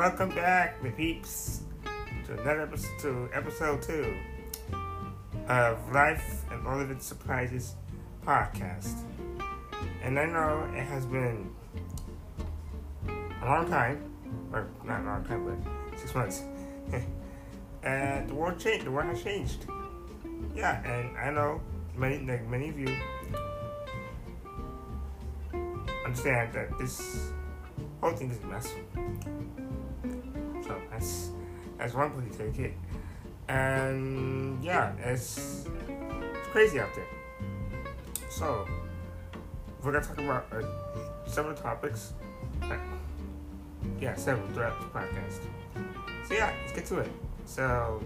Welcome back, my peeps, to another episode, to episode two of Life and All of Its Surprises podcast. And I know it has been a long time, or not a long time, but six months. and the world changed. The world has changed. Yeah, and I know many, like many of you, understand that this whole thing is a mess. That's one to take it. And yeah, it's it's crazy out there. So we're gonna talk about uh, several topics. Yeah, several throughout the podcast. So yeah, let's get to it. So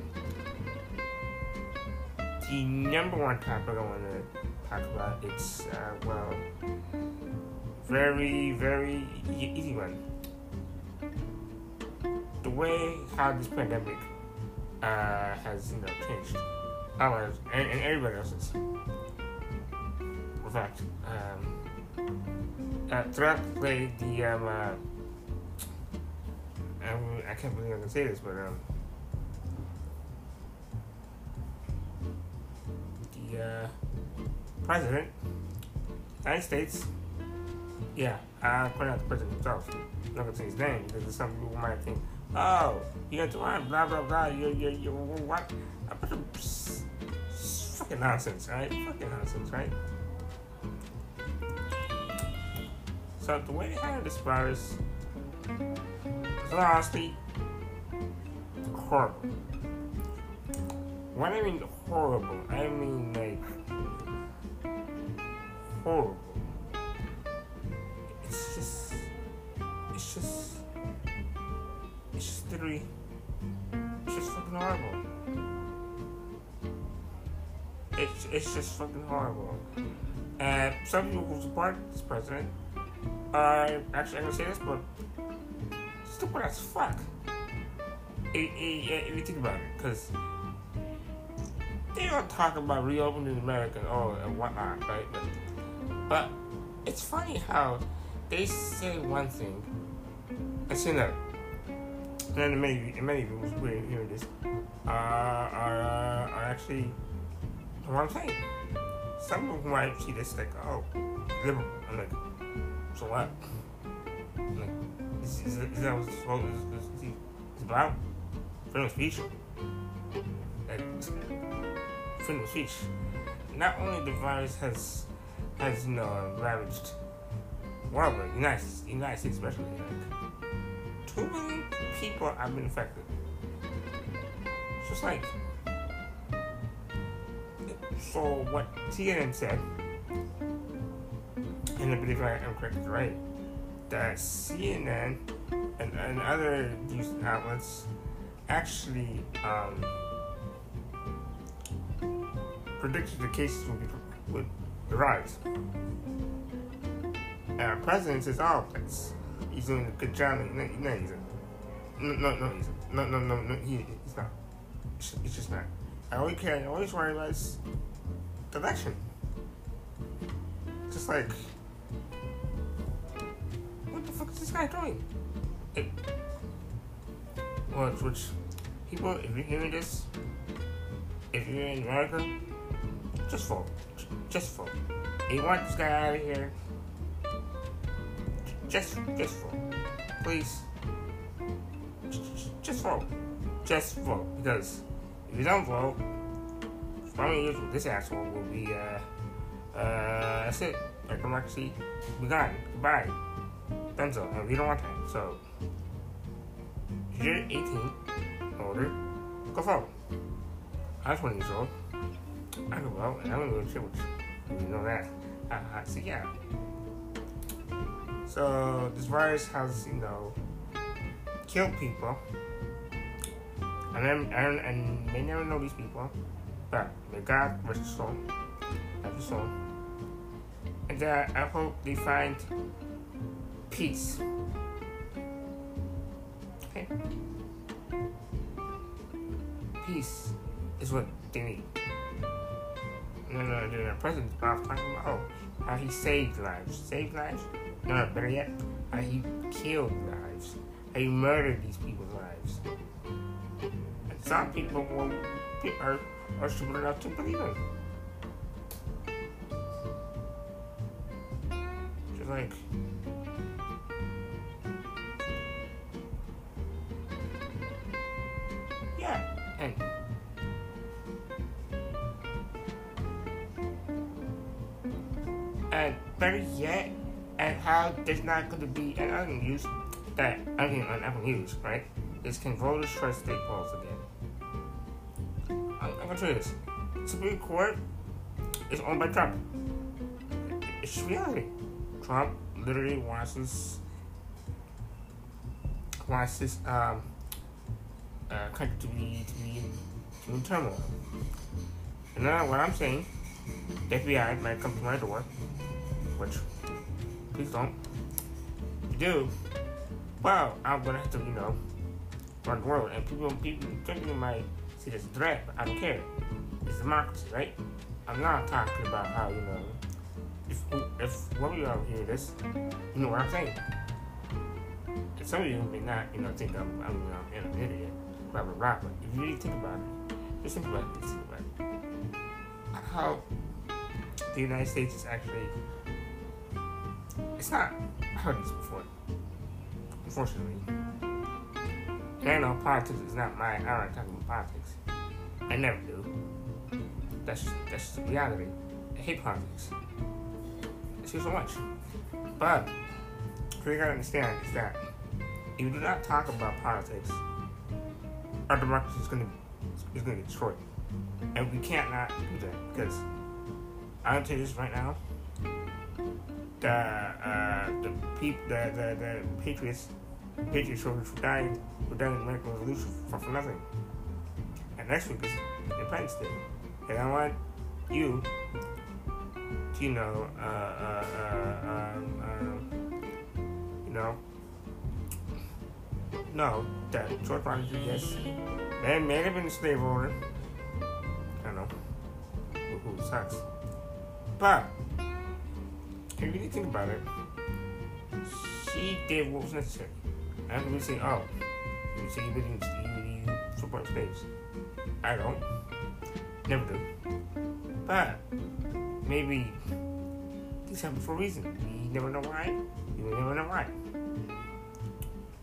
the number one topic I want to talk about it's uh, well very very easy one. Way how this pandemic uh, has you know changed ours and, and everybody else's. In fact, um, uh, throughout the the um, uh, I, can't believe I can say this, but um, the uh, president, United States, yeah, I point out the president himself. I'm not gonna say his name because some people might think, oh, you got to blah blah blah. You you you what? S- s- fucking nonsense, right? Fucking nonsense, right? So the way handle this virus, is honestly horrible. When I mean horrible, I mean like horrible. It's just fucking horrible. It's, it's just fucking horrible. And some people who support this president are actually, I'm gonna say this, but stupid as fuck. If, if, you think about it, because they don't talk about reopening America or and whatnot, right? But, but it's funny how they say one thing and say another. And many, many people who hearing this uh, are, uh, are actually what I'm saying. Some people might see this like, oh, liberal. I'm like, so what? I'm like, is, is, is that what supposed is, is, is, about? Freedom of speech. Like, freedom of speech. Not only the virus has, has you know, ravaged world, United, United States especially, like, two people have been infected. It's just like, so what CNN said, and I believe I am correct, right, that CNN and, and other news outlets actually um, predicted the cases would, be, would rise. And our president says, oh, he's doing a good job. No, no, he's no, no, no, no, no, no, he, he's not. It's, just not. I only care, I always worry about is the election. Just like, what the fuck is this guy doing? It, well, which people, if you're hearing this, if you're in America, just vote. Just vote. If you want this guy out of here, just, just vote. Please. Just vote. Just vote. Because if you don't vote, from years this asshole will be, uh, uh, that's it. I'm actually, be gone. Goodbye. Benzo. And we don't want that. So, if you're 18 older, go vote. I'm 20 years old. I can vote, and I don't give to church. You know that. Uh, so, yeah. So, this virus has, you know, killed people. And then, and, and they never know these people. But may God rest soul. Have soul. And uh, I hope they find peace. Okay? Peace is what they need. No, no, no, no. President Bob talking about oh, how he saved lives. Saved lives? No, no, better yet, how he killed lives. They murdered these people's lives. Some people will, are, are stupid enough to believe it. Just like, yeah, and and better yet, and how there's not going to be an other news that I mean on Apple News, right? Is can voters trust state polls again? I'm, gonna tell you this: Supreme Court is owned by Trump. It's reality. Trump literally wants this wants this um, uh, country to be to be in, in turmoil. And now what I'm saying, FBI might come to my door, which please don't. You do, well, I'm gonna have to, you know, run the world. And people, people, people might see this threat, I don't care. It's democracy, right? I'm not talking about how, you know, if if one of you all hear this, you know what I'm saying. Some of you may not, you know, think I'm, I'm, you know, an idiot, blah blah blah. But if you really think about it, just think about it. Think about it. How the United States is actually, it's not. I heard this before unfortunately. And know politics is not my, I don't about politics. I never do. That's that's the reality. I hate politics. I see so much. But, what you gotta understand is that if you do not talk about politics, our democracy is gonna, is gonna get destroyed. And we can't not do that because I'll tell you this right now. The uh, the peop the, the the Patriots Patriots who died who died in the American Revolution for, for nothing. And next week is Independence Day. And I want you to, you know, uh, uh, uh, um, um, you know, know that George Washington, yes, man may have been a slave owner. I don't know. Who, who sucks. But, if you think about it, she did what was necessary. And we say, oh, you say you believe you support slaves. I don't. Never do. But maybe this happened for a reason. You never know why. You never know why.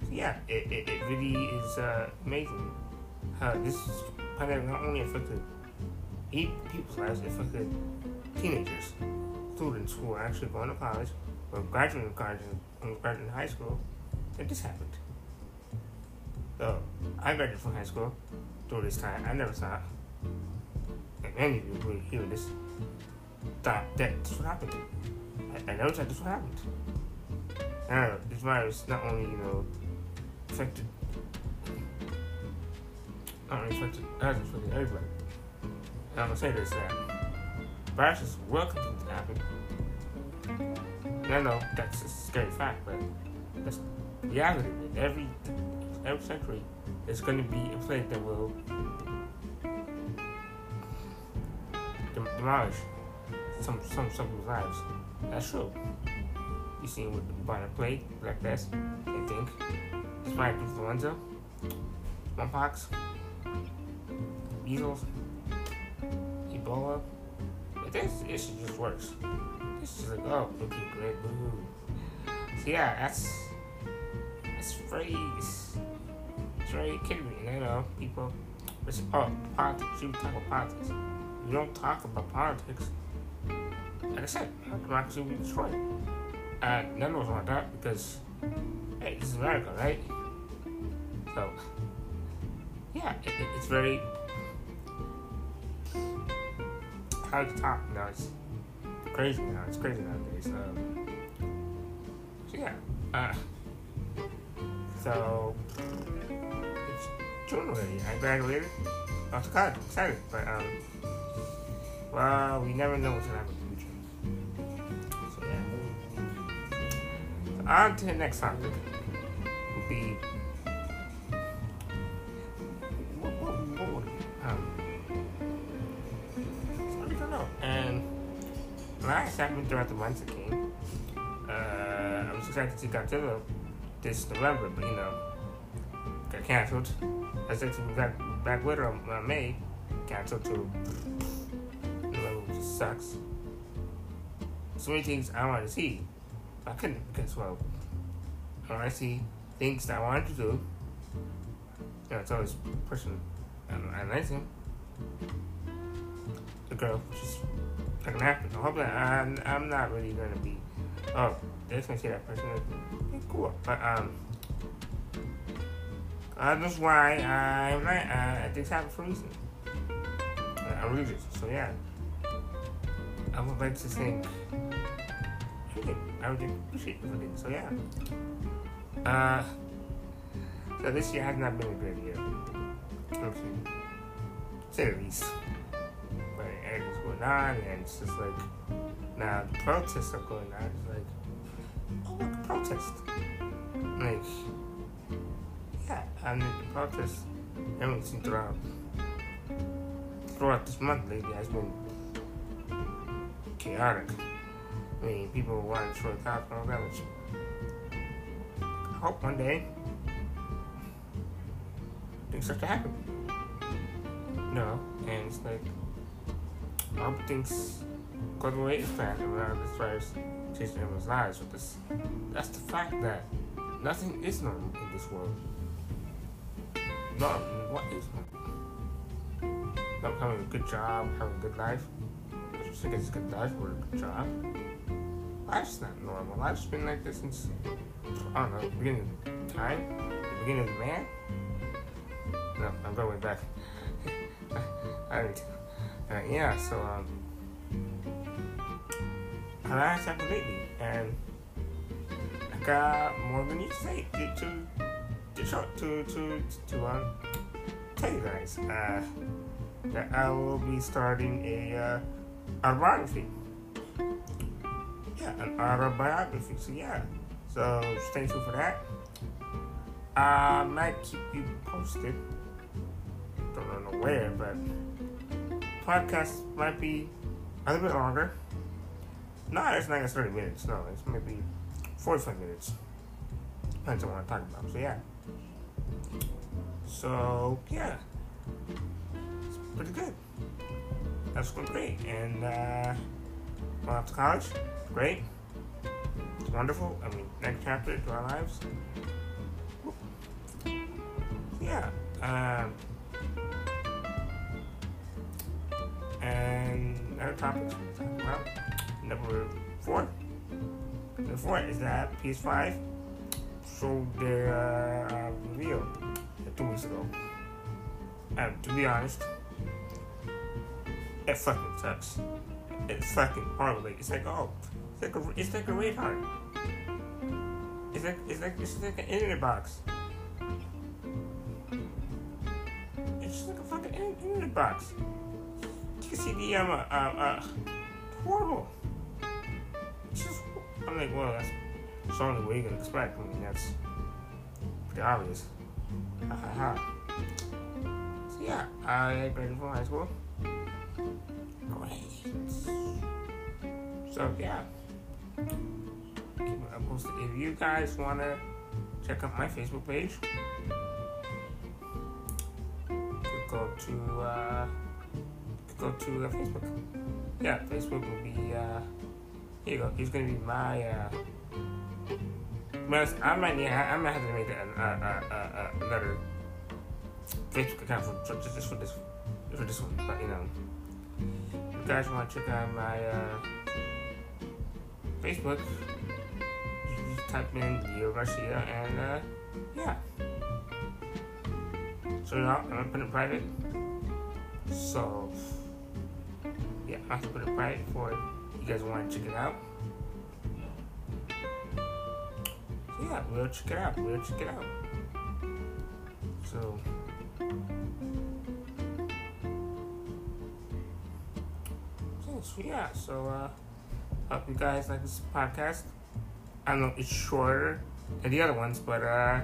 So yeah, it, it, it really is uh, amazing how this pandemic not only affected eight people's lives, it affected teenagers, students who are actually going to college, or graduating college, graduating high school, and this happened. So I graduated from high school during this time. I never thought, and any of you who hear this, thought that this would happen. I, I never thought this would happen. know, this virus not only, you know, affected, not only affected us, affected everybody. I'm gonna say this that viruses will continue to happen. And I know that's a scary fact, but that's reality. Every every century, there's going to be a plague that will demolish some some some lives. That's true. You see with the bubonic plague, Black Death, I think, spike influenza, smallpox, measles, Ebola. But this issue just works. This is like, oh, okay, great, woohoo. So yeah, that's that's very very kidding me. You know, people. It's, oh, politics. You talk about politics. You don't talk about politics. Like I said, democracy will be destroyed. And none of us want that because, hey, this is America, right? So, yeah, it, it, it's very hard to talk. You it's crazy now. It's crazy nowadays. Um, so yeah. Uh, so January. I graduated. I was kind of excited, but um, well, we never know what's gonna happen in the future. So yeah. So on to the next topic. Will be what, what, what would it? Um, I don't know. And last happened throughout the months came. Uh, I was excited to see Godzilla this November, but you know canceled. I said to Black, Black Widow uh, May canceled too. Just sucks. So many things I wanted to see, I couldn't because well, I want to see things that I wanted to do. You know, it's always person And I like. The girl just not gonna happen. I hope that I'm, I'm not really gonna be. Oh, just gonna see that person. Cool, but um. Uh, that's why I'm not, uh, things happen for a reason. Uh, religious, so yeah. I would like to think. I would appreciate the thing, so yeah. Uh, so this year has not been a great year. Okay. Say the least. But everything's going on, and it's just like, now the protests are going on. It's like, oh, look, protest. Like, and the everyone seems throughout, throughout this month lately has been chaotic. I mean, people want to show the and all I hope one day things start to happen. No, and it's like, I hope things go the way it's planned as far as changing everyone's lives. But this, that's the fact that nothing is normal in this world. No, what is? Not having a good job, having a good life. I just think it's a good life or a good job. Life's not normal. Life's been like this since, I don't know, beginning of time, the beginning of man. No, I'm going back. I didn't. Uh, yeah, so, um, I last happened lately, and I got more than you say to, to, to, show, to, to, to, um, tell you guys, uh, that I will be starting a, uh, autobiography. Yeah, an autobiography. So yeah, so stay tuned for that. I might keep you posted. Don't know where, but podcast might be a little bit longer. No, it's not it's 30 minutes. No, it's maybe 45 minutes. Depends on what I'm talking about. So yeah. So yeah, it's pretty good. That's going great. And uh, going off to college, great. It's wonderful. I mean, next chapter to our lives. Yeah. Um, and other topics we talk about. Number four. Number four is that PS5 uh, uh, reveal two weeks ago. And to be honest, it fucking sucks. It's fucking horrible. It's like oh, it's like a it's like a radar. It's like it's like it's like an internet box. It's just like a fucking internet box. You can see the um uh, uh, uh horrible. It's just I'm like well that's it's only way you can expect. I mean that's pretty obvious. Ha ha. So yeah, I graduated from high school. Great. So yeah. If you guys wanna check out my Facebook page, go to uh, go to uh, Facebook. Yeah, Facebook will be. Uh, here you go. He's gonna be my. Uh, I might need. I might have to make a, a, a, a, another Facebook account for just, just for this for this one, but you know you guys want to check out my uh, Facebook, just type in Leo Garcia and uh, yeah. So you I'm gonna put it private. So yeah, I have to put it private for you guys want to check it out. Yeah, we'll check it out. We'll check it out. So. So yeah, so uh, hope you guys like this podcast. I know it's shorter than the other ones, but uh,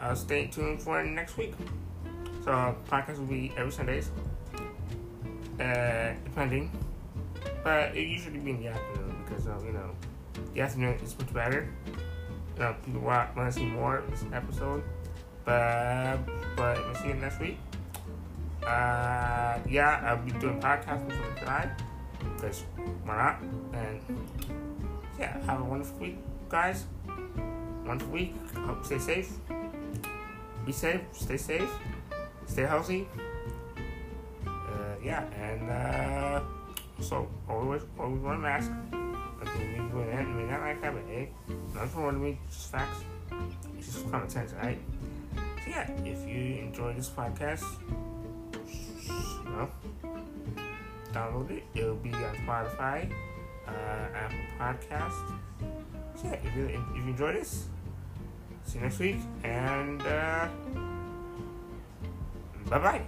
uh, stay tuned for next week. So podcast will be every Sundays, uh, depending, but it usually be in the afternoon because uh, you know the afternoon is much better. You want, want to see more of this episode, But but we'll see you next week. Uh, yeah, I'll be doing podcasts before tonight because why not? And yeah, have a wonderful week, guys. Wonderful week. Hope stay safe. Be safe. Stay safe. Stay healthy. Uh, yeah, and uh, so always always wear a mask. Like we do it, I mean, not like that, but hey, nothing wrong with me. Just facts. It's just common sense, right? So yeah, if you enjoy this podcast, you know, download it. It'll be on Spotify, uh, Apple Podcast. So yeah, if you, if you enjoy this, see you next week, and uh, bye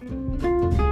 bye.